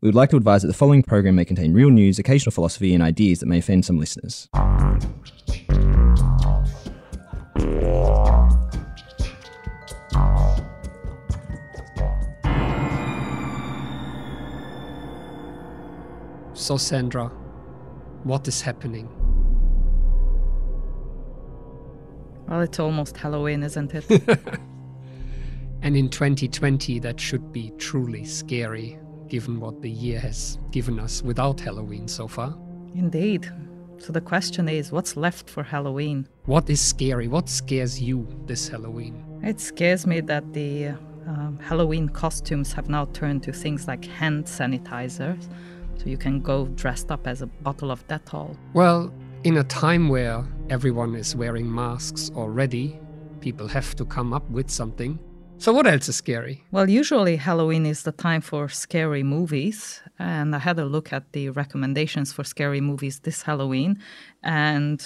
We would like to advise that the following program may contain real news, occasional philosophy, and ideas that may offend some listeners. So, Sandra, what is happening? Well, it's almost Halloween, isn't it? And in 2020, that should be truly scary, given what the year has given us without Halloween so far. Indeed. So the question is what's left for Halloween? What is scary? What scares you this Halloween? It scares me that the um, Halloween costumes have now turned to things like hand sanitizers. So you can go dressed up as a bottle of Dettol. Well, in a time where everyone is wearing masks already, people have to come up with something. So, what else is scary? Well, usually Halloween is the time for scary movies. And I had a look at the recommendations for scary movies this Halloween. And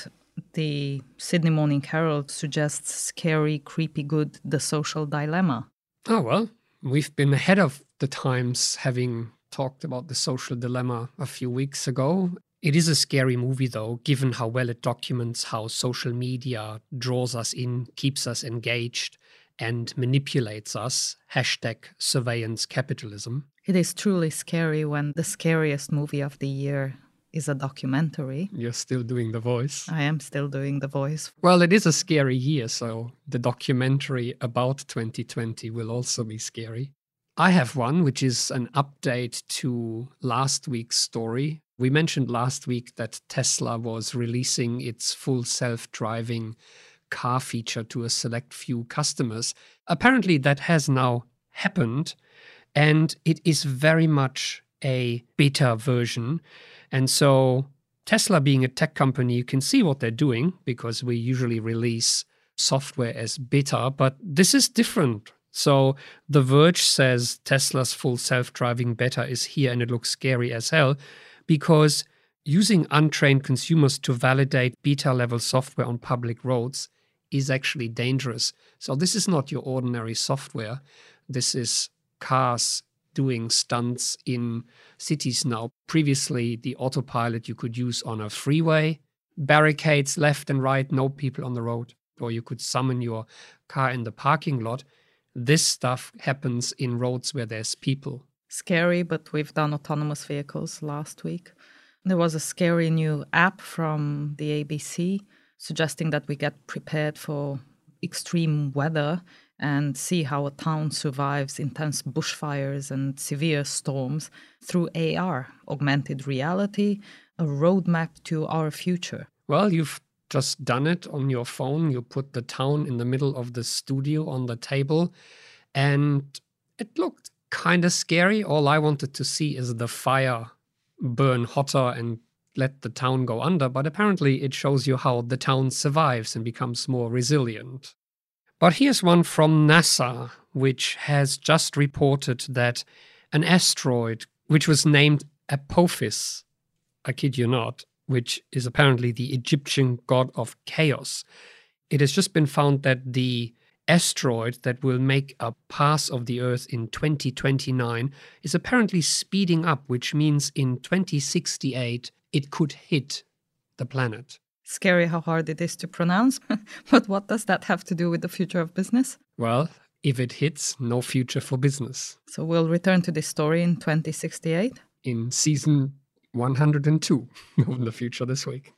the Sydney Morning Herald suggests scary, creepy, good, The Social Dilemma. Oh, well, we've been ahead of the times having talked about The Social Dilemma a few weeks ago. It is a scary movie, though, given how well it documents how social media draws us in, keeps us engaged and manipulates us. Hashtag surveillance capitalism. It is truly scary when the scariest movie of the year is a documentary. You're still doing the voice. I am still doing the voice. Well, it is a scary year, so the documentary about 2020 will also be scary. I have one, which is an update to last week's story. We mentioned last week that Tesla was releasing its full self driving car feature to a select few customers. Apparently, that has now happened, and it is very much a beta version. And so, Tesla being a tech company, you can see what they're doing because we usually release software as beta, but this is different. So, The Verge says Tesla's full self driving beta is here and it looks scary as hell because using untrained consumers to validate beta level software on public roads is actually dangerous. So, this is not your ordinary software. This is cars doing stunts in cities now. Previously, the autopilot you could use on a freeway, barricades left and right, no people on the road, or you could summon your car in the parking lot. This stuff happens in roads where there's people. Scary, but we've done autonomous vehicles last week. There was a scary new app from the ABC suggesting that we get prepared for extreme weather and see how a town survives intense bushfires and severe storms through AR, augmented reality, a roadmap to our future. Well, you've just done it on your phone. You put the town in the middle of the studio on the table, and it looked kind of scary. All I wanted to see is the fire burn hotter and let the town go under, but apparently it shows you how the town survives and becomes more resilient. But here's one from NASA, which has just reported that an asteroid, which was named Apophis, I kid you not, which is apparently the Egyptian god of chaos, it has just been found that the asteroid that will make a pass of the Earth in 2029 is apparently speeding up, which means in 2068 it could hit the planet. Scary how hard it is to pronounce, but what does that have to do with the future of business? Well, if it hits, no future for business. So we'll return to this story in 2068? In season 102 of The Future This Week.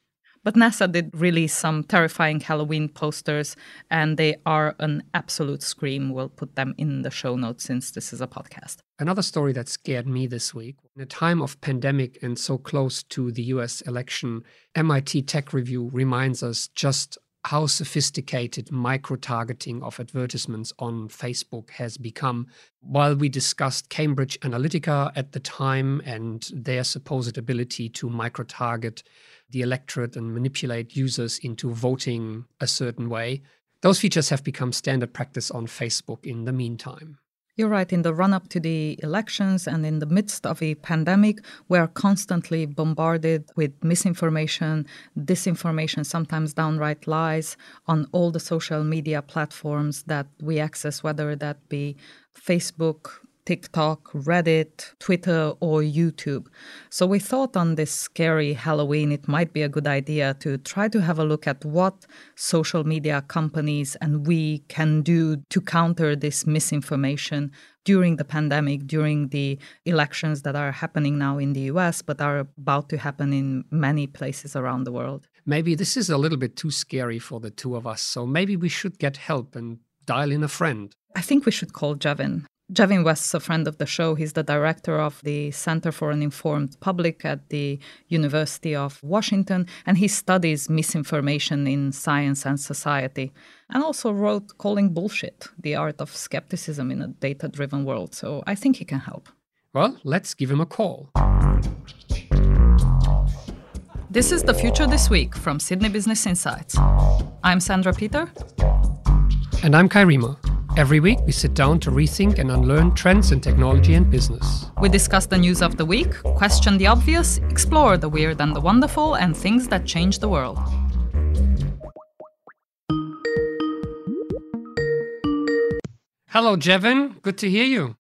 But NASA did release some terrifying Halloween posters, and they are an absolute scream. We'll put them in the show notes since this is a podcast. Another story that scared me this week in a time of pandemic and so close to the US election, MIT Tech Review reminds us just how sophisticated micro targeting of advertisements on Facebook has become. While we discussed Cambridge Analytica at the time and their supposed ability to micro target the electorate and manipulate users into voting a certain way, those features have become standard practice on Facebook in the meantime. You're right. In the run up to the elections and in the midst of a pandemic, we are constantly bombarded with misinformation, disinformation, sometimes downright lies on all the social media platforms that we access, whether that be Facebook, TikTok, Reddit, Twitter, or YouTube. So we thought on this scary Halloween, it might be a good idea to try to have a look at what social media companies and we can do to counter this misinformation during the pandemic, during the elections that are happening now in the US, but are about to happen in many places around the world. Maybe this is a little bit too scary for the two of us, so maybe we should get help and dial in a friend. I think we should call Jevin. Jevin West's a friend of the show. He's the director of the Center for an Informed Public at the University of Washington, and he studies misinformation in science and society, and also wrote Calling Bullshit The Art of Skepticism in a Data Driven World. So I think he can help. Well, let's give him a call. This is The Future This Week from Sydney Business Insights. I'm Sandra Peter. And I'm Kai Riemer. Every week, we sit down to rethink and unlearn trends in technology and business. We discuss the news of the week, question the obvious, explore the weird and the wonderful, and things that change the world. Hello, Jevin. Good to hear you.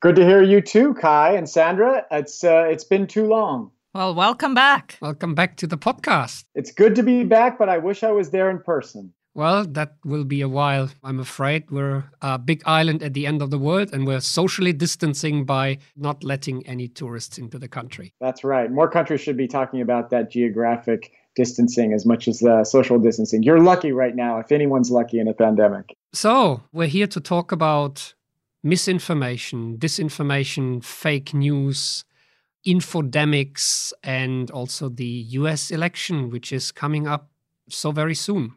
Good to hear you too, Kai and Sandra. It's uh, it's been too long. Well, welcome back. Welcome back to the podcast. It's good to be back, but I wish I was there in person. Well, that will be a while, I'm afraid. We're a big island at the end of the world, and we're socially distancing by not letting any tourists into the country. That's right. More countries should be talking about that geographic distancing as much as the social distancing. You're lucky right now, if anyone's lucky in a pandemic. So, we're here to talk about misinformation, disinformation, fake news, infodemics, and also the US election, which is coming up so very soon.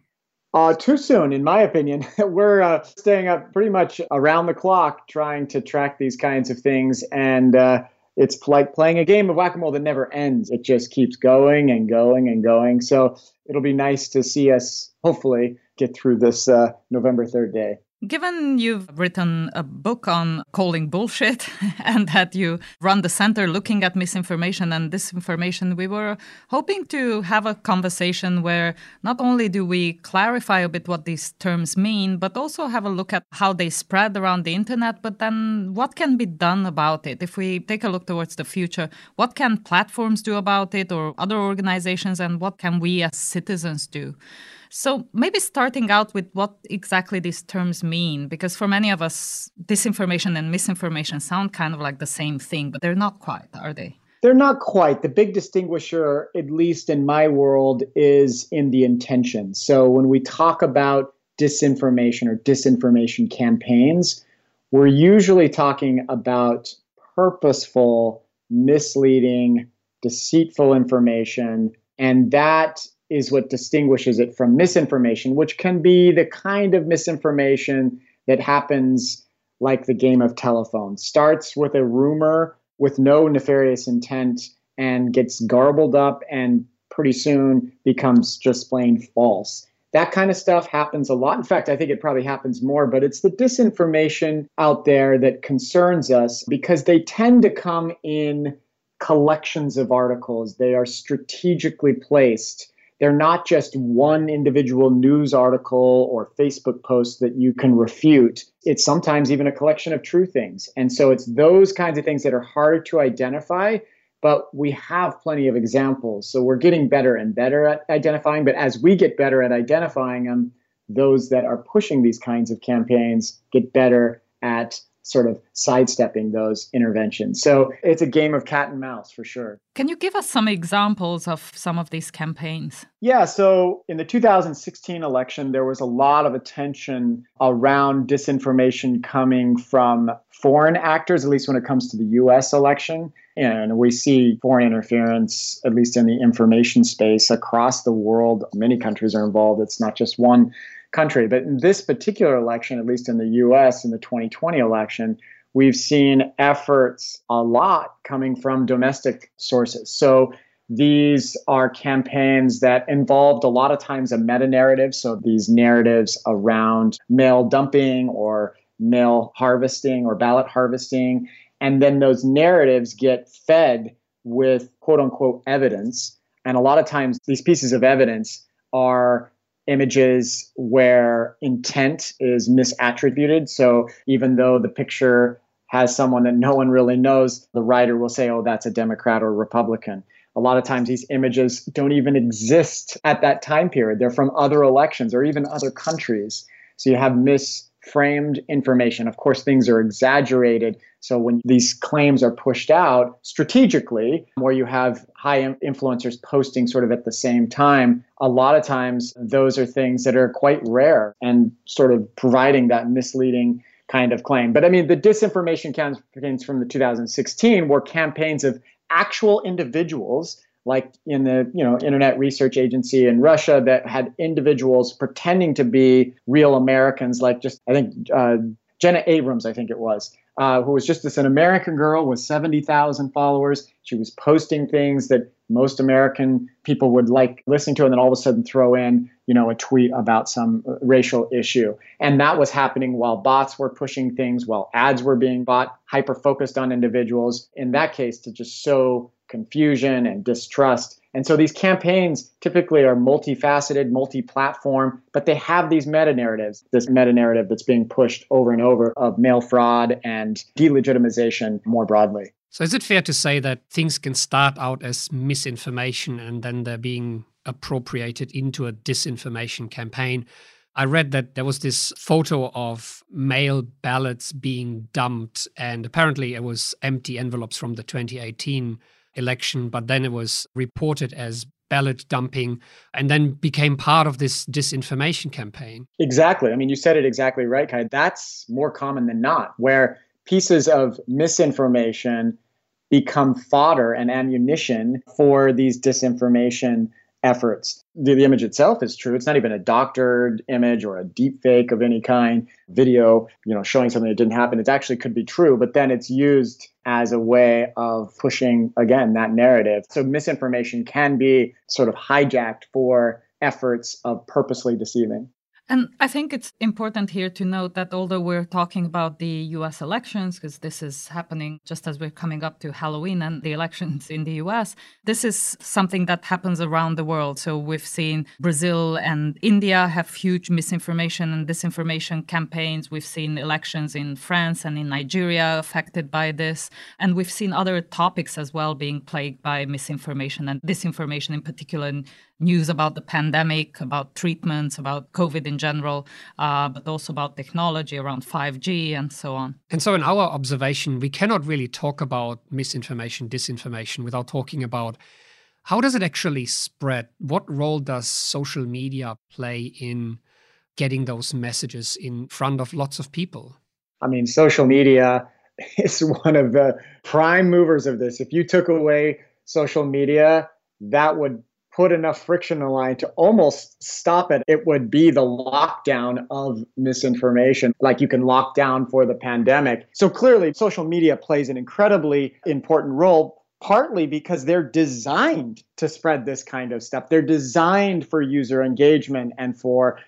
Uh, too soon, in my opinion. We're uh, staying up pretty much around the clock trying to track these kinds of things. And uh, it's like playing a game of whack a mole that never ends. It just keeps going and going and going. So it'll be nice to see us, hopefully, get through this uh, November 3rd day. Given you've written a book on calling bullshit and that you run the center looking at misinformation and disinformation, we were hoping to have a conversation where not only do we clarify a bit what these terms mean, but also have a look at how they spread around the internet, but then what can be done about it? If we take a look towards the future, what can platforms do about it or other organizations, and what can we as citizens do? So maybe starting out with what exactly these terms mean, because for many of us, disinformation and misinformation sound kind of like the same thing, but they're not quite, are they? They're not quite. The big distinguisher, at least in my world, is in the intention. So when we talk about disinformation or disinformation campaigns, we're usually talking about purposeful, misleading, deceitful information. And that is what distinguishes it from misinformation, which can be the kind of misinformation that happens like the game of telephone. Starts with a rumor with no nefarious intent and gets garbled up and pretty soon becomes just plain false. That kind of stuff happens a lot. In fact, I think it probably happens more, but it's the disinformation out there that concerns us because they tend to come in collections of articles. They are strategically placed they're not just one individual news article or Facebook post that you can refute. It's sometimes even a collection of true things. And so it's those kinds of things that are harder to identify, but we have plenty of examples. So we're getting better and better at identifying. But as we get better at identifying them, those that are pushing these kinds of campaigns get better at sort of sidestepping those interventions. So it's a game of cat and mouse for sure. Can you give us some examples of some of these campaigns? Yeah, so in the 2016 election, there was a lot of attention around disinformation coming from foreign actors, at least when it comes to the US election. And we see foreign interference, at least in the information space, across the world. Many countries are involved. It's not just one country. But in this particular election, at least in the US in the 2020 election, we've seen efforts a lot coming from domestic sources. So these are campaigns that involved a lot of times a meta narrative. So these narratives around mail dumping or mail harvesting or ballot harvesting. And then those narratives get fed with quote unquote evidence. And a lot of times these pieces of evidence are images where intent is misattributed. So even though the picture has someone that no one really knows, the writer will say, oh, that's a Democrat or Republican. A lot of times these images don't even exist at that time period. They're from other elections or even other countries. So you have misframed information. Of course, things are exaggerated. So when these claims are pushed out strategically, where you have high influencers posting sort of at the same time, a lot of times those are things that are quite rare and sort of providing that misleading kind of claim. But I mean, the disinformation campaigns from the 2016 were campaigns of actual individuals like in the you know internet research agency in Russia that had individuals pretending to be real Americans, like just I think uh, Jenna Abrams, I think it was, uh, who was just this an American girl with seventy thousand followers. She was posting things that most American people would like listening to, and then all of a sudden throw in you know a tweet about some uh, racial issue, and that was happening while bots were pushing things, while ads were being bought, hyper focused on individuals. In that case, to just sow confusion and distrust. And so these campaigns typically are multifaceted, multi platform, but they have these meta narratives, this meta narrative that's being pushed over and over of mail fraud and delegitimization more broadly. So, is it fair to say that things can start out as misinformation and then they're being appropriated into a disinformation campaign? I read that there was this photo of mail ballots being dumped, and apparently it was empty envelopes from the 2018 election, but then it was reported as ballot dumping and then became part of this disinformation campaign. Exactly. I mean, you said it exactly right, Kai. That's more common than not, where pieces of misinformation become fodder and ammunition for these disinformation efforts. The, the, image itself is true. It's not even a doctored image or a deep fake of any kind, video, you know, showing something that didn't happen. It actually could be true, but then it's used as a way of pushing again that narrative. So misinformation can be sort of hijacked for efforts of purposely deceiving. And I think it's important here to note that although we're talking about the US elections, because this is happening just as we're coming up to Halloween and the elections in the US, this is something that happens around the world. So we've seen Brazil and India have huge misinformation and disinformation campaigns. We've seen elections in France and in Nigeria affected by this. And we've seen other topics as well being plagued by misinformation and disinformation, in particular in news about the pandemic, about treatments, about COVID in general, uh, but also about technology around 5G and so on. And so, in our observation, we cannot really talk about misinformation, disinformation without talking about how does it actually spread? What role does social media play in getting those messages in front of lots of people? I mean, social media is one of the prime movers of this. If you took away social media, that would put enough friction in the line to almost stop it, it would be the lockdown of misinformation, like you can lock down for the pandemic. So clearly, social media plays an incredibly important role. Partly because they're designed to spread this kind of stuff. They're designed for user engagement and for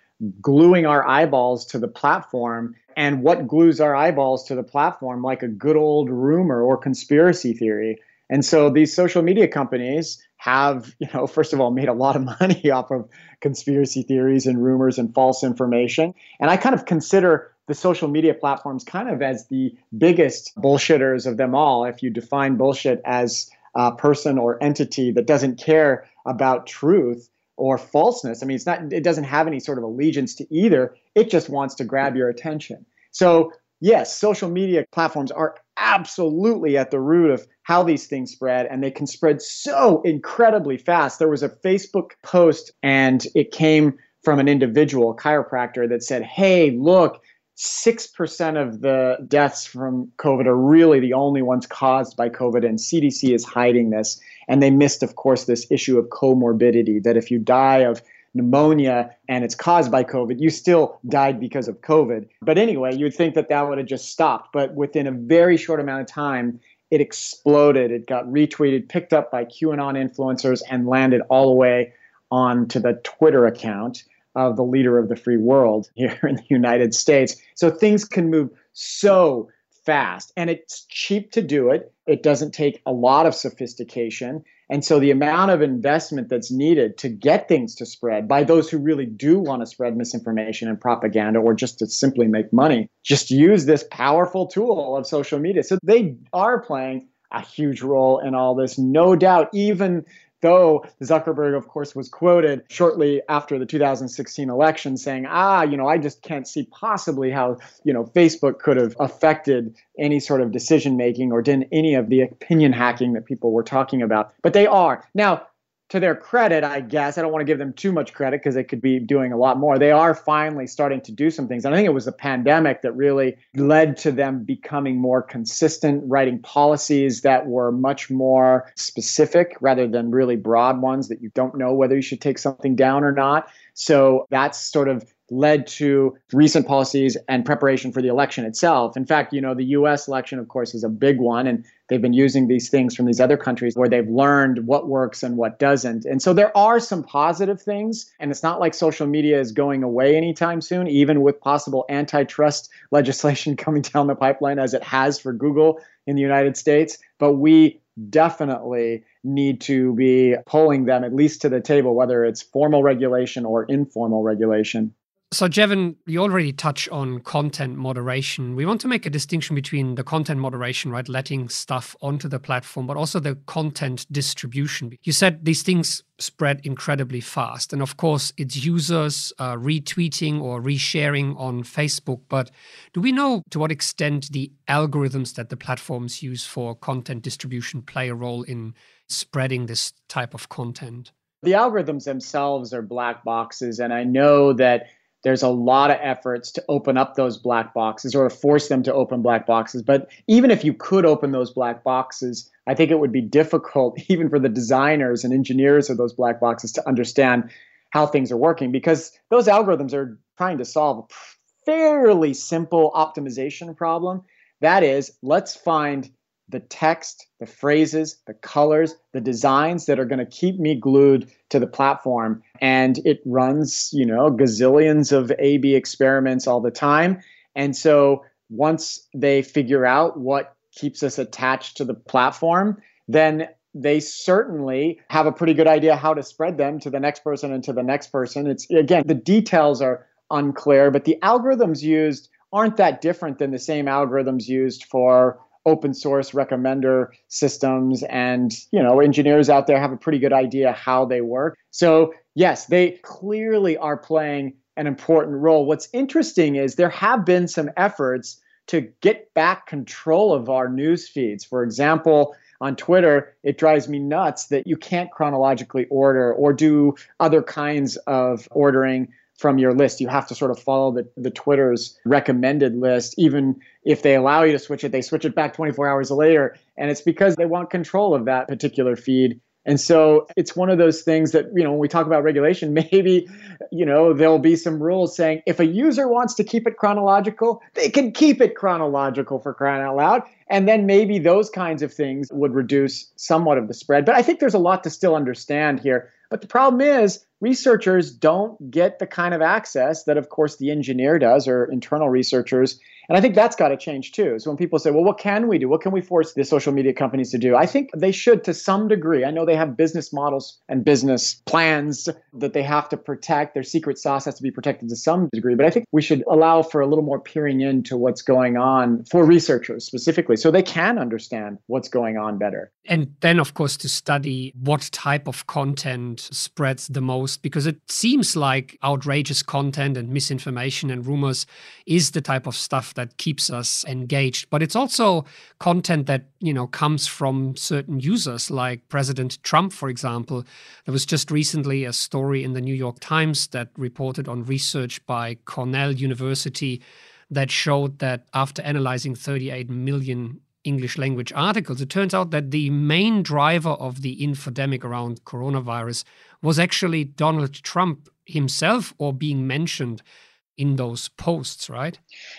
gluing our eyeballs to the platform. And what glues our eyeballs to the platform like a good old rumor or conspiracy theory? And so these social media companies have, you know, first of all, made a lot of money off of conspiracy theories and rumors and false information. And I kind of consider the social media platforms kind of as the biggest bullshitters of them all. If you define bullshit as a person or entity that doesn't care about truth or falseness, I mean, it's not, it doesn't have any sort of allegiance to either. It just wants to grab your attention. So, yes, social media platforms are absolutely at the root of how these things spread, and they can spread so incredibly fast. There was a Facebook post, and it came from an individual chiropractor that said, Hey, look, 6% of the deaths from COVID are really the only ones caused by COVID, and CDC is hiding this. And they missed, of course, this issue of comorbidity that if you die of pneumonia and it's caused by COVID, you still died because of COVID. But anyway, you'd think that that would have just stopped. But within a very short amount of time, it exploded. It got retweeted, picked up by QAnon influencers, and landed all the way onto the Twitter account of the leader of the free world here in the United States. So things can move so fast, and it's cheap to do it. It doesn't take a lot of sophistication. And so the amount of investment that's needed to get things to spread by those who really do want to spread misinformation and propaganda or just to simply make money, just use this powerful tool of social media. So they are playing a huge role in all this, no doubt, even though Zuckerberg, of course, was quoted shortly after the 2016 election saying, ah, you know, I just can't see possibly how, you know, Facebook could have affected any sort of decision making or done any of the opinion hacking that people were talking about. But they are. Now, to their credit, I guess, I don't want to give them too much credit because they could be doing a lot more. They are finally starting to do some things. And I think it was the pandemic that really led to them becoming more consistent, writing policies that were much more specific rather than really broad ones that you don't know whether you should take something down or not. So that's sort of led to recent policies and preparation for the election itself. In fact, you know, the US election, of course, is a big one, and they've been using these things from these other countries where they've learned what works and what doesn't. And so there are some positive things, and it's not like social media is going away anytime soon, even with possible antitrust legislation coming down the pipeline as it has for Google in the United States. But we definitely need to be pulling them at least to the table, whether it's formal regulation or informal regulation. So, Jevin, you already touch on content moderation. We want to make a distinction between the content moderation, right, letting stuff onto the platform, but also the content distribution. You said these things spread incredibly fast. And of course, it's users uh, retweeting or resharing on Facebook. But do we know to what extent the algorithms that the platforms use for content distribution play a role in spreading this type of content? The algorithms themselves are black boxes. And I know that there's a lot of efforts to open up those black boxes or force them to open black boxes. But even if you could open those black boxes, I think it would be difficult, even for the designers and engineers of those black boxes, to understand how things are working because those algorithms are trying to solve a fairly simple optimization problem. That is, let's find the text, the phrases, the colors, the designs that are going to keep me glued to the platform. And it runs, you know, gazillions of A B experiments all the time. And so once they figure out what keeps us attached to the platform, then they certainly have a pretty good idea how to spread them to the next person and to the next person. It's again, the details are unclear, but the algorithms used aren't that different than the same algorithms used for open source recommender systems and you know engineers out there have a pretty good idea how they work. So yes they clearly are playing an important role. What's interesting is there have been some efforts to get back control of our news feeds. For example on Twitter, it drives me nuts that you can't chronologically order or do other kinds of ordering from your list. You have to sort of follow the, the Twitter's recommended list. Even if they allow you to switch it, they switch it back 24 hours later. And it's because they want control of that particular feed. And so it's one of those things that, you know, when we talk about regulation, maybe, you know, there'll be some rules saying if a user wants to keep it chronological, they can keep it chronological for crying out loud. And then maybe those kinds of things would reduce somewhat of the spread. But I think there's a lot to still understand here. But the problem is, researchers don't get the kind of access that, of course, the engineer does or internal researchers. And I think that's got to change too. So when people say, well, what can we do? What can we force the social media companies to do? I think they should to some degree. I know they have business models and business plans that they have to protect. Their secret sauce has to be protected to some degree. But I think we should allow for a little more peering into what's going on for researchers specifically so they can understand what's going on better. And then, of course, to study what type of content spreads the most, because it seems like outrageous content and misinformation and rumors is the type of stuff that keeps us engaged. But it's also content that, you know, comes from certain users, like President Trump, for example. There was just recently a story in the New York Times that reported on research by Cornell University that showed that after analyzing 38 million English language articles, it turns out that the main driver of the infodemic around coronavirus was actually Donald Trump himself or being mentioned in those posts, right?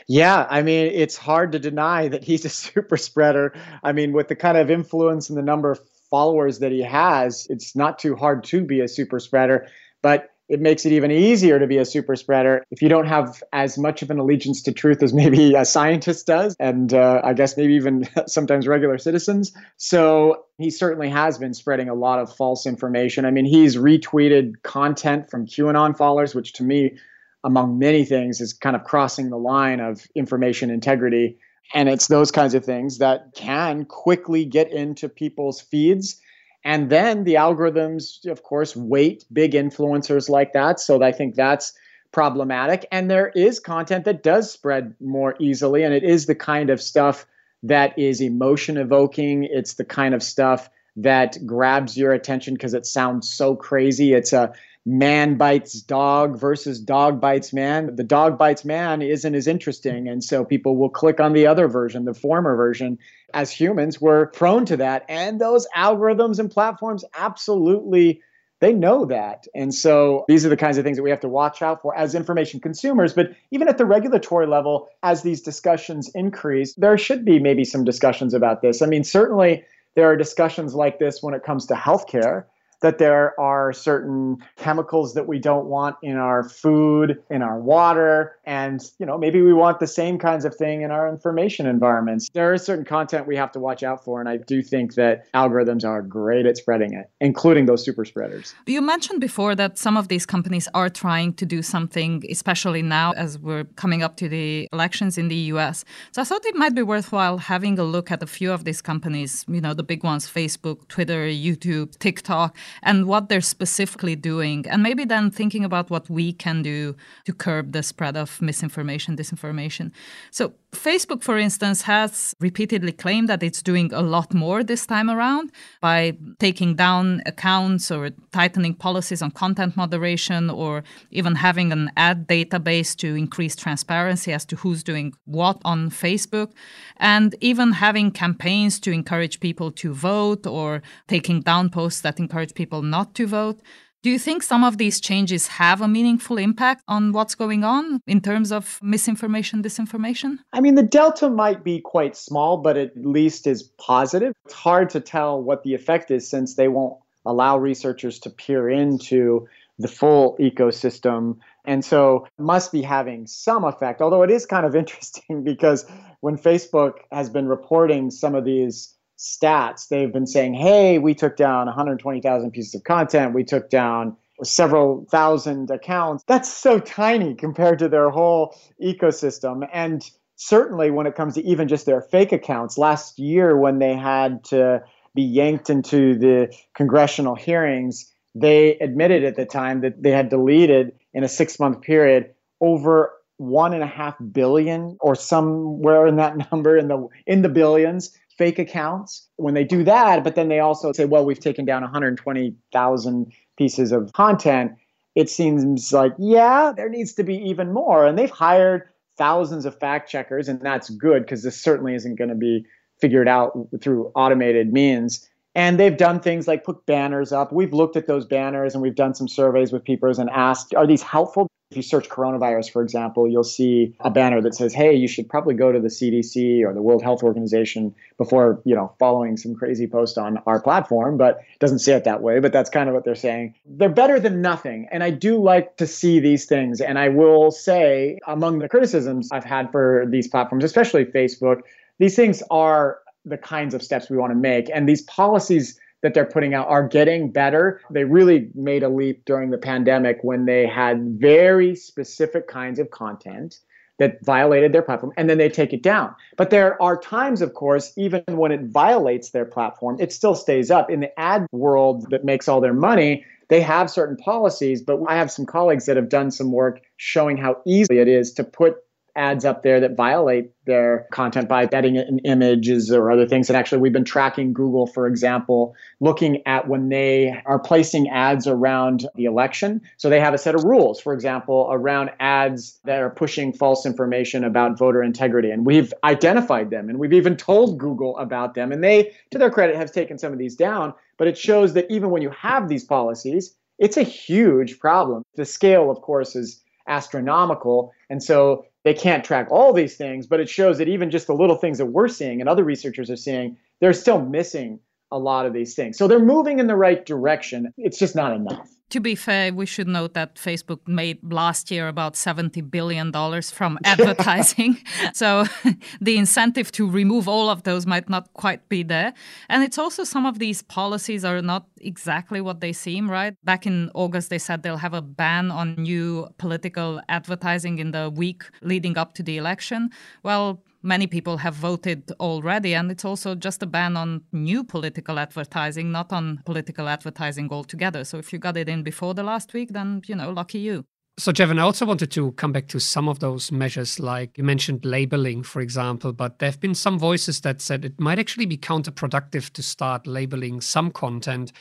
Yeah, I mean, it's hard to deny that he's a super spreader. I mean, with the kind of influence and the number of followers that he has, it's not too hard to be a super spreader. But it makes it even easier to be a super spreader if you don't have as much of an allegiance to truth as maybe a scientist does, and uh, I guess maybe even sometimes regular citizens. So he certainly has been spreading a lot of false information. I mean, he's retweeted content from QAnon followers, which to me, among many things, is kind of crossing the line of information integrity. And it's those kinds of things that can quickly get into people's feeds and then the algorithms, of course, weight big influencers like that. So I think that's problematic. And there is content that does spread more easily. And it is the kind of stuff that is emotion evoking. It's the kind of stuff that grabs your attention because it sounds so crazy. It's a man bites dog versus dog bites man. The dog bites man isn't as interesting. And so people will click on the other version, the former version. As humans, we're prone to that. And those algorithms and platforms absolutely. They know that. And so these are the kinds of things that we have to watch out for as information consumers. But even at the regulatory level, as these discussions increase, there should be maybe some discussions about this. I mean, certainly there are discussions like this when it comes to healthcare that there are certain chemicals that we don't want in our food, in our water, and you know maybe we want the same kinds of thing in our information environments. There is certain content we have to watch out for, and I do think that algorithms are great at spreading it, including those super spreaders. You mentioned before that some of these companies are trying to do something, especially now as we're coming up to the elections in the U.S. So I thought it might be worthwhile having a look at a few of these companies. You know, the big ones: Facebook, Twitter, YouTube, TikTok and what they're specifically doing, and maybe then thinking about what we can do to curb the spread of misinformation, disinformation. So, Facebook, for instance, has repeatedly claimed that it's doing a lot more this time around by taking down accounts or tightening policies on content moderation or even having an ad database to increase transparency as to who's doing what on Facebook, and even having campaigns to encourage people to vote or taking down posts that encourage people not to vote. Do you think some of these changes have a meaningful impact on what's going on in terms of misinformation, disinformation? I mean, the delta might be quite small, but at least is positive. It's hard to tell what the effect is since they won't allow researchers to peer into the full ecosystem. And so must be having some effect, although it is kind of interesting because when Facebook has been reporting some of these stats, they've been saying, hey, we took down 120,000 pieces of content, we took down several thousand accounts. That's so tiny compared to their whole ecosystem. And certainly when it comes to even just their fake accounts, last year when they had to be yanked into the congressional hearings, they admitted at the time that they had deleted in a six month period over one and a half billion or somewhere in that number in the in the billions fake accounts when they do that, but then they also say, well, we've taken down 120,000 pieces of content. It seems like, yeah, there needs to be even more. And they've hired thousands of fact checkers, and that's good because this certainly isn't going to be figured out through automated means. And they've done things like put banners up. We've looked at those banners and we've done some surveys with people and asked, are these helpful? If you search coronavirus, for example, you'll see a banner that says, "Hey, you should probably go to the CDC or the World Health Organization before, you know, following some crazy post on our platform." But it doesn't say it that way, but that's kind of what they're saying. They're better than nothing, and I do like to see these things. And I will say, among the criticisms I've had for these platforms, especially Facebook, these things are the kinds of steps we want to make, and these policies that they're putting out are getting better. They really made a leap during the pandemic when they had very specific kinds of content that violated their platform and then they take it down. But there are times, of course, even when it violates their platform, it still stays up. In the ad world that makes all their money, they have certain policies, but I have some colleagues that have done some work showing how easy it is to put ads up there that violate their content by betting in images or other things. And actually, we've been tracking Google, for example, looking at when they are placing ads around the election. So they have a set of rules, for example, around ads that are pushing false information about voter integrity. And we've identified them and we've even told Google about them. And they, to their credit, have taken some of these down. But it shows that even when you have these policies, it's a huge problem. The scale, of course, is astronomical. And so they can't track all these things, but it shows that even just the little things that we're seeing and other researchers are seeing, they're still missing a lot of these things. So they're moving in the right direction. It's just not enough. To be fair, we should note that Facebook made last year about $70 billion from advertising. so the incentive to remove all of those might not quite be there. And it's also some of these policies are not exactly what they seem, right? Back in August, they said they'll have a ban on new political advertising in the week leading up to the election. Well, many people have voted already. And it's also just a ban on new political advertising, not on political advertising altogether. So if you got it in before the last week, then, you know, lucky you. So, Jevin, I also wanted to come back to some of those measures, like you mentioned labeling, for example, but there have been some voices that said it might actually be counterproductive to start labeling some content.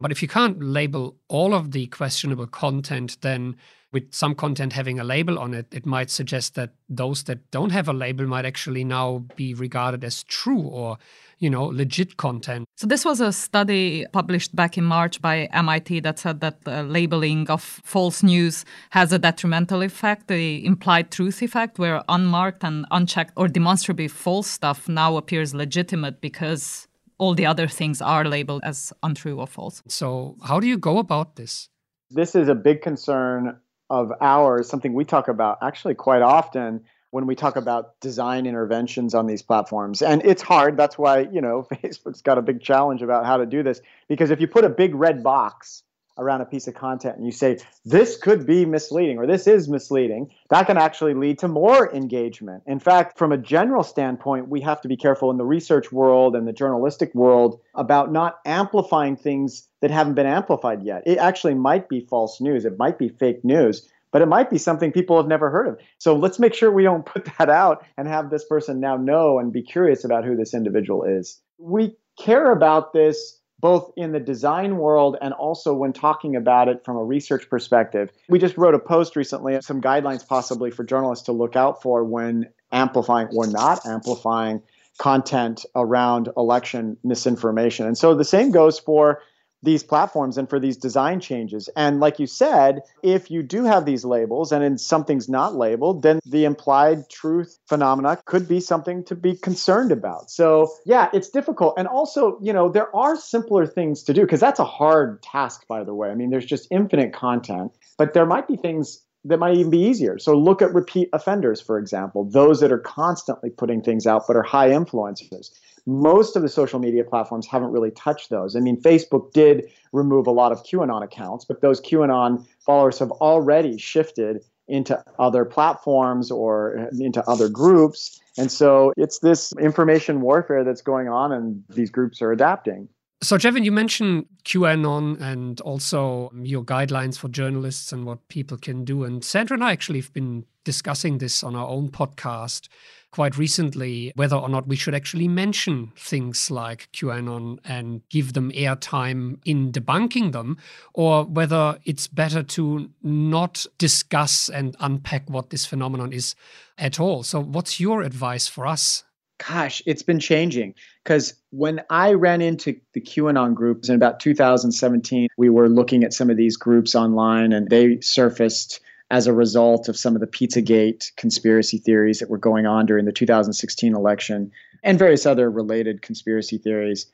But if you can't label all of the questionable content, then with some content having a label on it, it might suggest that those that don't have a label might actually now be regarded as true or, you know, legit content. So this was a study published back in March by MIT that said that the labeling of false news has a detrimental effect, the implied truth effect, where unmarked and unchecked or demonstrably false stuff now appears legitimate because all the other things are labeled as untrue or false. So, how do you go about this? This is a big concern of ours, something we talk about actually quite often when we talk about design interventions on these platforms. And it's hard. That's why, you know, Facebook's got a big challenge about how to do this. Because if you put a big red box around a piece of content and you say this could be misleading or this is misleading that can actually lead to more engagement in fact from a general standpoint we have to be careful in the research world and the journalistic world about not amplifying things that haven't been amplified yet it actually might be false news it might be fake news but it might be something people have never heard of. So let's make sure we don't put that out and have this person now know and be curious about who this individual is. We care about this both in the design world and also when talking about it from a research perspective. We just wrote a post recently, some guidelines possibly for journalists to look out for when amplifying or not amplifying content around election misinformation. And so the same goes for these platforms and for these design changes. And like you said, if you do have these labels and then something's not labeled, then the implied truth phenomena could be something to be concerned about. So, yeah, it's difficult. And also, you know, there are simpler things to do because that's a hard task, by the way. I mean, there's just infinite content, but there might be things that might even be easier. So look at repeat offenders, for example, those that are constantly putting things out but are high influencers most of the social media platforms haven't really touched those. I mean, Facebook did remove a lot of QAnon accounts, but those QAnon followers have already shifted into other platforms or uh, into other groups. And so it's this information warfare that's going on, and these groups are adapting. So, Jevin, you mentioned QAnon and also your guidelines for journalists and what people can do. And Sandra and I actually have been discussing this on our own podcast quite recently whether or not we should actually mention things like QAnon and give them airtime in debunking them, or whether it's better to not discuss and unpack what this phenomenon is at all. So, what's your advice for us? Gosh, it's been changing because when I ran into the QAnon groups in about 2017, we were looking at some of these groups online and they surfaced as a result of some of the Pizzagate conspiracy theories that were going on during the 2016 election and various other related conspiracy theories.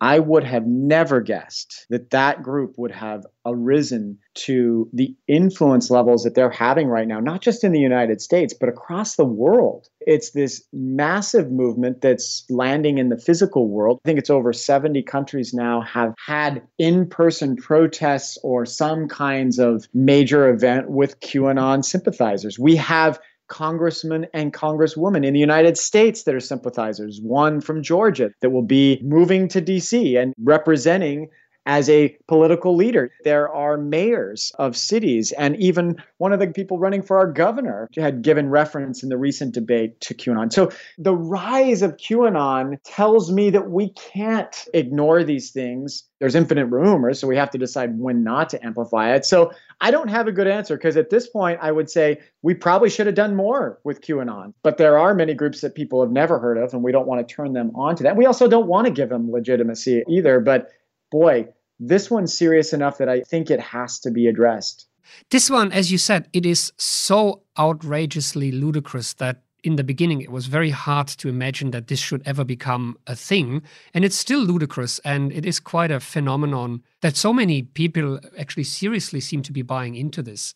I would have never guessed that that group would have arisen to the influence levels that they're having right now, not just in the United States, but across the world. It's this massive movement that's landing in the physical world. I think it's over 70 countries now have had in person protests or some kinds of major event with QAnon sympathizers. We have congressmen and congresswomen in the United States that are sympathizers, one from Georgia that will be moving to DC and representing as a political leader. There are mayors of cities, and even one of the people running for our governor had given reference in the recent debate to QAnon. So the rise of QAnon tells me that we can't ignore these things. There's infinite rumors, so we have to decide when not to amplify it. So I don't have a good answer because at this point, I would say we probably should have done more with QAnon. But there are many groups that people have never heard of, and we don't want to turn them on to that. We also don't want to give them legitimacy either. But boy, this one's serious enough that I think it has to be addressed. This one, as you said, it is so outrageously ludicrous that in the beginning, it was very hard to imagine that this should ever become a thing. And it's still ludicrous. And it is quite a phenomenon that so many people actually seriously seem to be buying into this.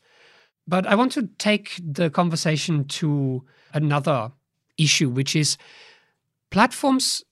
But I want to take the conversation to another issue, which is platforms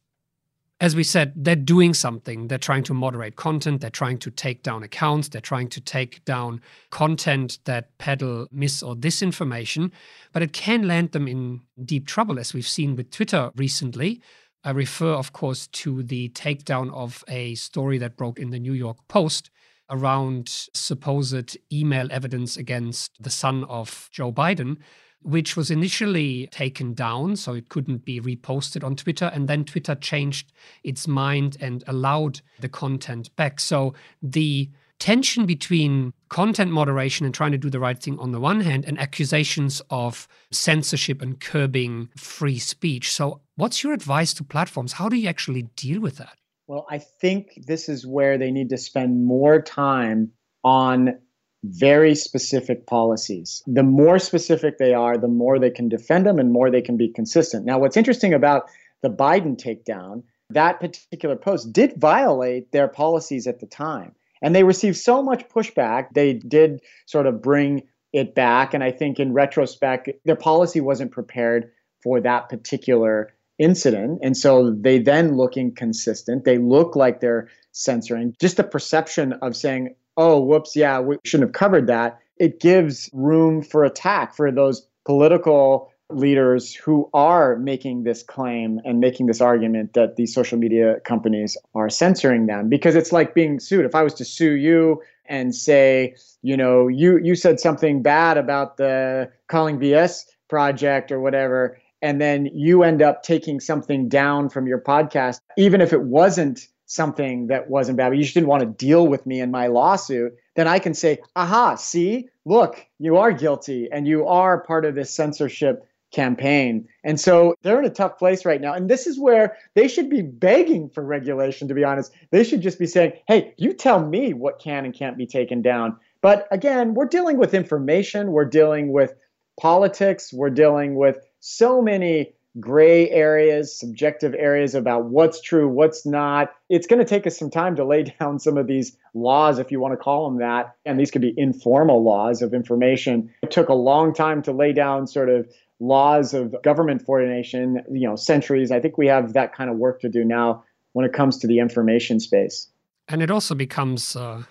as we said, they're doing something. They're trying to moderate content. They're trying to take down accounts. They're trying to take down content that peddle mis or disinformation. But it can land them in deep trouble, as we've seen with Twitter recently. I refer, of course, to the takedown of a story that broke in the New York Post around supposed email evidence against the son of Joe Biden which was initially taken down, so it couldn't be reposted on Twitter. And then Twitter changed its mind and allowed the content back. So the tension between content moderation and trying to do the right thing on the one hand, and accusations of censorship and curbing free speech. So, what's your advice to platforms? How do you actually deal with that? Well, I think this is where they need to spend more time on very specific policies. The more specific they are, the more they can defend them and more they can be consistent. Now, what's interesting about the Biden takedown, that particular post did violate their policies at the time. And they received so much pushback, they did sort of bring it back. And I think in retrospect, their policy wasn't prepared for that particular incident. And so they then look inconsistent. They look like they're censoring. Just the perception of saying, oh, whoops, yeah, we shouldn't have covered that, it gives room for attack for those political leaders who are making this claim and making this argument that these social media companies are censoring them. Because it's like being sued. If i was to sue you and say you know you you said something bad about the calling bs project or whatever and then you end up taking something down from your podcast even if it wasn't something that wasn't bad, but you just didn't want to deal with me in my lawsuit, then I can say, aha, see, look, you are guilty and you are part of this censorship campaign. And so they're in a tough place right now. And this is where they should be begging for regulation, to be honest. They should just be saying, hey, you tell me what can and can't be taken down. But again, we're dealing with information, we're dealing with politics, we're dealing with so many gray areas, subjective areas about what's true, what's not. It's going to take us some time to lay down some of these laws, if you want to call them that. And these could be informal laws of information. It took a long time to lay down sort of laws of government coordination, you know, centuries. I think we have that kind of work to do now when it comes to the information space. And it also becomes uh,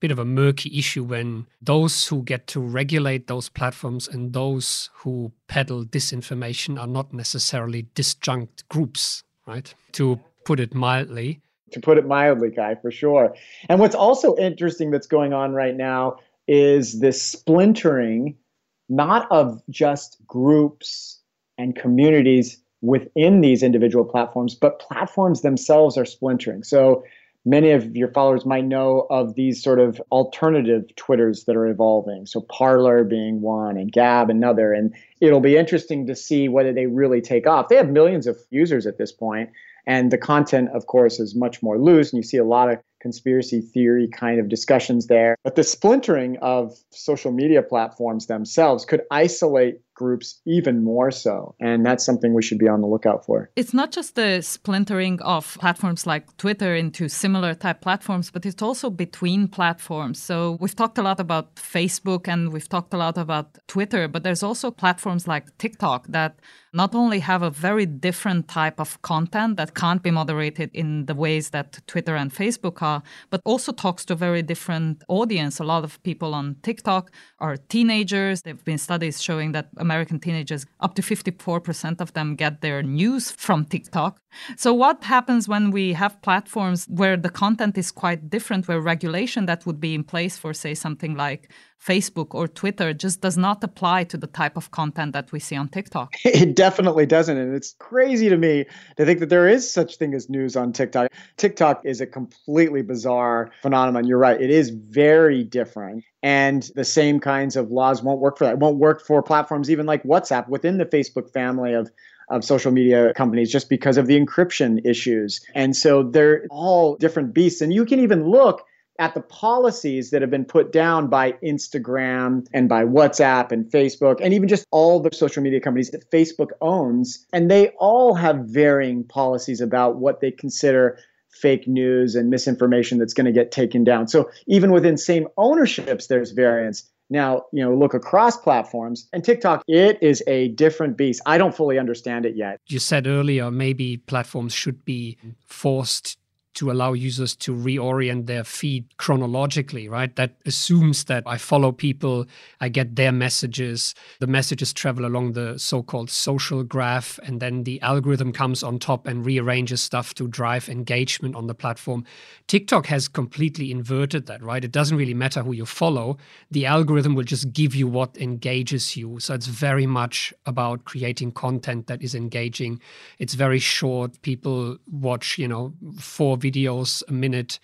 bit of a murky issue when those who get to regulate those platforms and those who peddle disinformation are not necessarily disjunct groups, right? To put it mildly. To put it mildly, Kai, for sure. And what's also interesting that's going on right now is this splintering, not of just groups and communities within these individual platforms, but platforms themselves are splintering. So many of your followers might know of these sort of alternative Twitters that are evolving. So Parler being one and Gab another. And it'll be interesting to see whether they really take off. They have millions of users at this point, And the content, of course, is much more loose. And you see a lot of conspiracy theory kind of discussions there. But the splintering of social media platforms themselves could isolate groups even more so. And that's something we should be on the lookout for. It's not just the splintering of platforms like Twitter into similar type platforms, but it's also between platforms. So we've talked a lot about Facebook and we've talked a lot about Twitter, but there's also platforms like TikTok that not only have a very different type of content that can't be moderated in the ways that Twitter and Facebook are, but also talks to a very different audience. A lot of people on TikTok are teenagers. There have been studies showing that American teenagers, up to 54% of them get their news from TikTok. So, what happens when we have platforms where the content is quite different, where regulation that would be in place for, say, something like Facebook or Twitter just does not apply to the type of content that we see on TikTok. It definitely doesn't. And it's crazy to me to think that there is such thing as news on TikTok. TikTok is a completely bizarre phenomenon. You're right. It is very different. And the same kinds of laws won't work for that. It won't work for platforms even like WhatsApp within the Facebook family of of social media companies just because of the encryption issues. And so they're all different beasts. And you can even look at the policies that have been put down by Instagram and by WhatsApp and Facebook and even just all the social media companies that Facebook owns. And they all have varying policies about what they consider fake news and misinformation that's going to get taken down. So even within same ownerships, there's variance. Now, you know, look across platforms and TikTok, it is a different beast. I don't fully understand it yet. You said earlier maybe platforms should be forced to allow users to reorient their feed chronologically, right? That assumes that I follow people, I get their messages, the messages travel along the so called social graph, and then the algorithm comes on top and rearranges stuff to drive engagement on the platform. TikTok has completely inverted that, right? It doesn't really matter who you follow, the algorithm will just give you what engages you. So it's very much about creating content that is engaging. It's very short. People watch, you know, four videos a minute.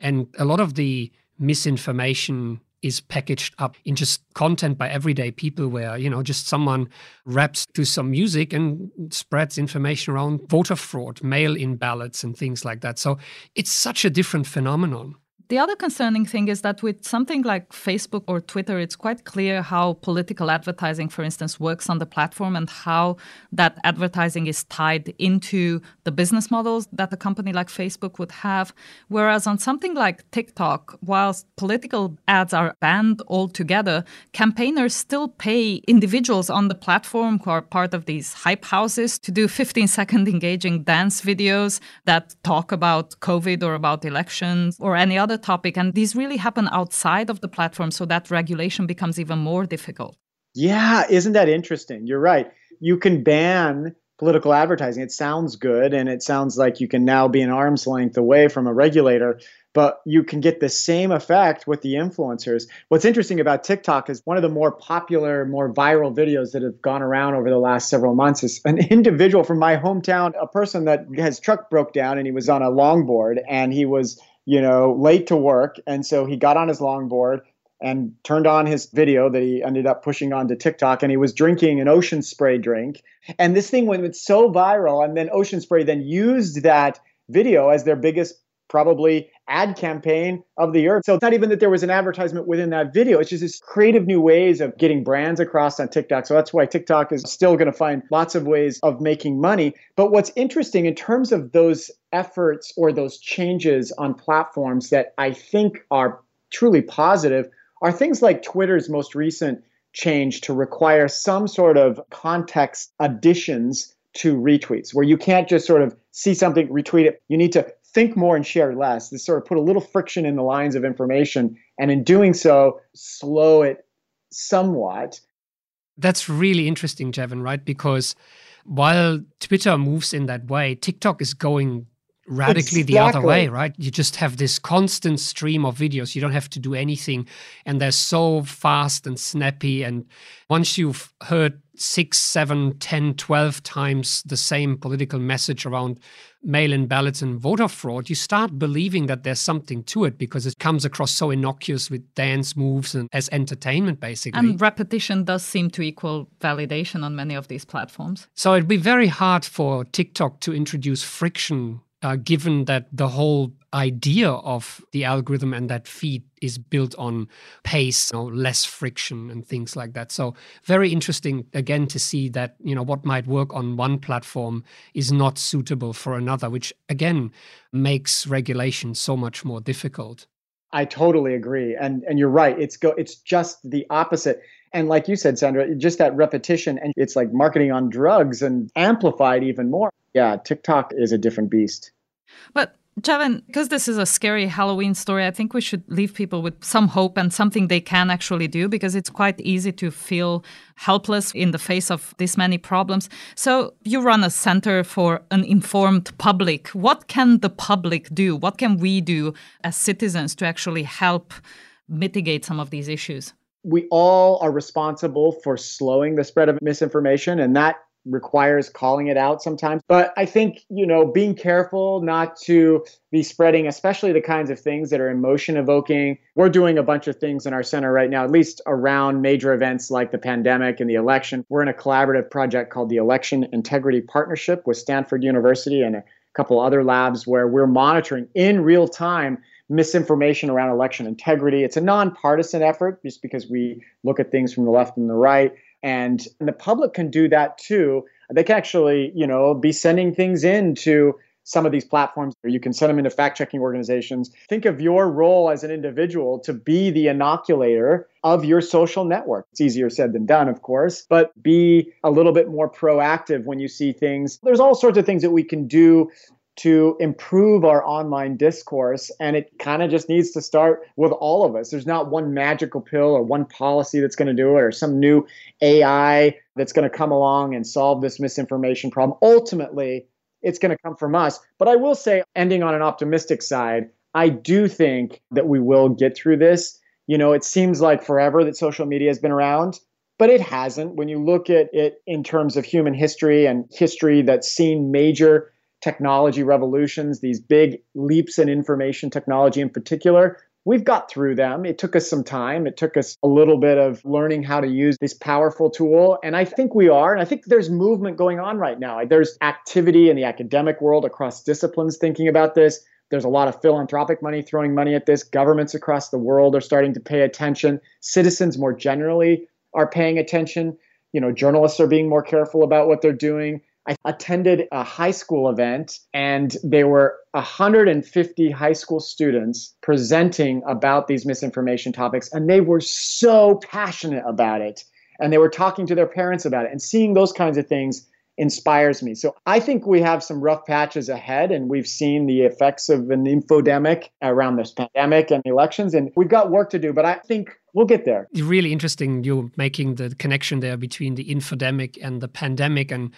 And a lot of the misinformation is packaged up in just content by everyday people where you know just someone raps to some music and spreads information around voter fraud mail in ballots and things like that so it's such a different phenomenon the other concerning thing is that with something like Facebook or Twitter, it's quite clear how political advertising, for instance, works on the platform and how that advertising is tied into the business models that a company like Facebook would have. Whereas on something like TikTok, whilst political ads are banned altogether, campaigners still pay individuals on the platform who are part of these hype houses to do 15 second engaging dance videos that talk about COVID or about elections or any other topic. And these really happen outside of the platform, so that regulation becomes even more difficult. Yeah, isn't that interesting? You're right. You can ban political advertising. It sounds good and it sounds like you can now be an arm's length away from a regulator, but you can get the same effect with the influencers. What's interesting about TikTok is one of the more popular, more viral videos that have gone around over the last several months is an individual from my hometown, a person that his truck broke down and he was on a longboard and he was you know, late to work. And so he got on his longboard and turned on his video that he ended up pushing onto TikTok and he was drinking an ocean spray drink. And this thing went so viral. And then Ocean Spray then used that video as their biggest probably ad campaign of the year. So it's not even that there was an advertisement within that video. It's just this creative new ways of getting brands across on TikTok. So that's why TikTok is still going to find lots of ways of making money. But what's interesting in terms of those efforts or those changes on platforms that I think are truly positive are things like Twitter's most recent change to require some sort of context additions to retweets where you can't just sort of see something retweet it you need to think more and share less. This sort of put a little friction in the lines of information, and in doing so, slow it somewhat. That's really interesting, Jevin, right? Because while Twitter moves in that way, TikTok is going radically exactly. the other way, right? You just have this constant stream of videos. You don't have to do anything. And they're so fast and snappy. And once you've heard six, seven, ten, twelve times the same political message around mail in ballots and voter fraud, you start believing that there's something to it because it comes across so innocuous with dance moves and as entertainment, basically. And repetition does seem to equal validation on many of these platforms. So it'd be very hard for TikTok to introduce friction uh, given that the whole idea of the algorithm and that feed is built on pace, you know, less friction and things like that. So very interesting again to see that you know what might work on one platform is not suitable for another, which again makes regulation so much more difficult. I totally agree, and and you're right. It's go. It's just the opposite. And like you said, Sandra, just that repetition, and it's like marketing on drugs and amplified even more yeah, TikTok is a different beast. But Jevin, because this is a scary Halloween story, I think we should leave people with some hope and something they can actually do because it's quite easy to feel helpless in the face of this many problems. So, you run a center for an informed public. What can the public do? What can we do as citizens to actually help mitigate some of these issues? We all are responsible for slowing the spread of misinformation, and that requires calling it out sometimes. But I think, you know, being careful not to be spreading, especially the kinds of things that are emotion evoking. We're doing a bunch of things in our center right now, at least around major events like the pandemic and the election. We're in a collaborative project called the Election Integrity Partnership with Stanford University and a couple other labs where we're monitoring in real time misinformation around election integrity. It's a nonpartisan effort just because we look at things from the left and the right. And, the public can do that too. They can actually, you know, be sending things in to some of these platforms, or you can send them into fact checking organizations. Think of your role as an individual to be the inoculator of your social network. It's easier said than done, of course, but be a little bit more proactive when you see things. There's all sorts of things that we can do to improve our online discourse. And it kind of just needs to start with all of us. There's not one magical pill or one policy that's going to do it or some new AI that's going to come along and solve this misinformation problem. Ultimately, it's going to come from us. But I will say, ending on an optimistic side, I do think that we will get through this. You know, it seems like forever that social media has been around, but it hasn't. When you look at it in terms of human history and history that's seen major technology revolutions, these big leaps in information technology in particular, we've got through them. It took us some time. It took us a little bit of learning how to use this powerful tool. And I think we are. And I think there's movement going on right now. There's activity in the academic world across disciplines thinking about this. There's a lot of philanthropic money throwing money at this. Governments across the world are starting to pay attention. Citizens more generally are paying attention. You know, journalists are being more careful about what they're doing. I attended a high school event and there were 150 high school students presenting about these misinformation topics and they were so passionate about it and they were talking to their parents about it and seeing those kinds of things inspires me. So I think we have some rough patches ahead and we've seen the effects of an infodemic around this pandemic and elections and we've got work to do but I think we'll get there. Really interesting You're making the connection there between the infodemic and the pandemic and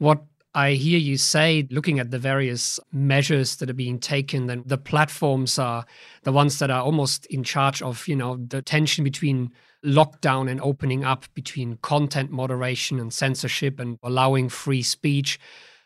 what I hear you say, looking at the various measures that are being taken, then the platforms are the ones that are almost in charge of, you know, the tension between lockdown and opening up, between content moderation and censorship and allowing free speech.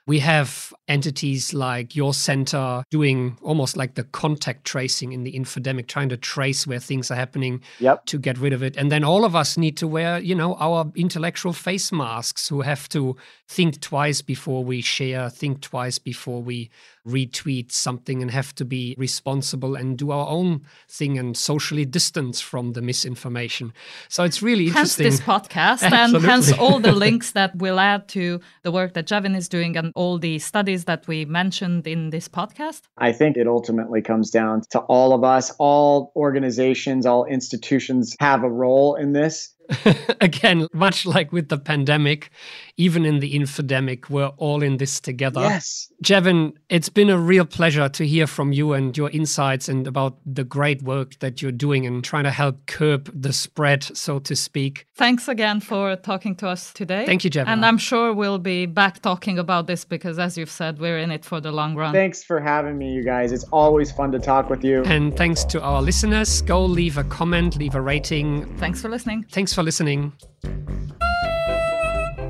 We have entities like your center doing almost like the contact tracing in the infodemic, trying to trace where things are happening yep. to get rid of it. And then all of us need to wear, you know, our intellectual face masks who have to think twice before we share, think twice before we retweet something and have to be responsible and do our own thing and socially distance from the misinformation. So it's really interesting. Hence this podcast and hence all the links that we'll add to the work that Jevin is doing and all the studies that we mentioned in this podcast. I think it ultimately comes down to all of us, all organizations, all institutions have a role in this. Again, much like with the pandemic, even in the infodemic, we're all in this together. Yes. Jevin, it's been a real pleasure to hear from you and your insights and about the great work that you're doing and trying to help curb the spread, so to speak. Thanks again for talking to us today. Thank you, Jevin. And I'm sure we'll be back talking about this because, as you've said, we're in it for the long run. Thanks for having me, you guys. It's always fun to talk with you. And thanks to our listeners. Go leave a comment, leave a rating. Thanks for listening. Thanks for listening.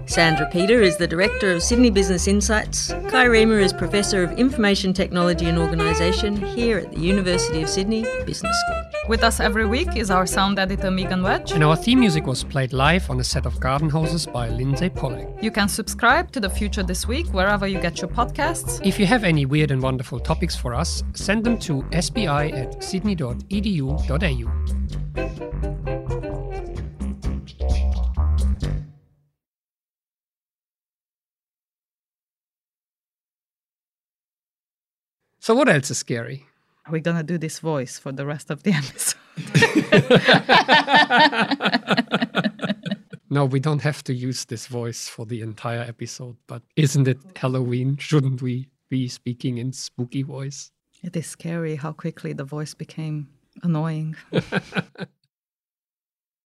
Sandra Peter is the Director of Sydney Business Insights. Kai Riemer is Professor of Information Technology and Organisation here at the University of Sydney Business School. With us every week is our sound editor Megan Wedge. And our theme music was played live on a set of garden hoses by Lindsay Pollack. You can subscribe to The Future This Week wherever you get your podcasts. If you have any weird and wonderful topics for us, send them to sbi at sydney.edu.au. So, what else is scary? Are we to do this voice for the rest of the episode? no, we don't have to use this voice for the entire episode, but isn't it Halloween? Shouldn't we be speaking in spooky voice? It is scary how quickly the voice became annoying.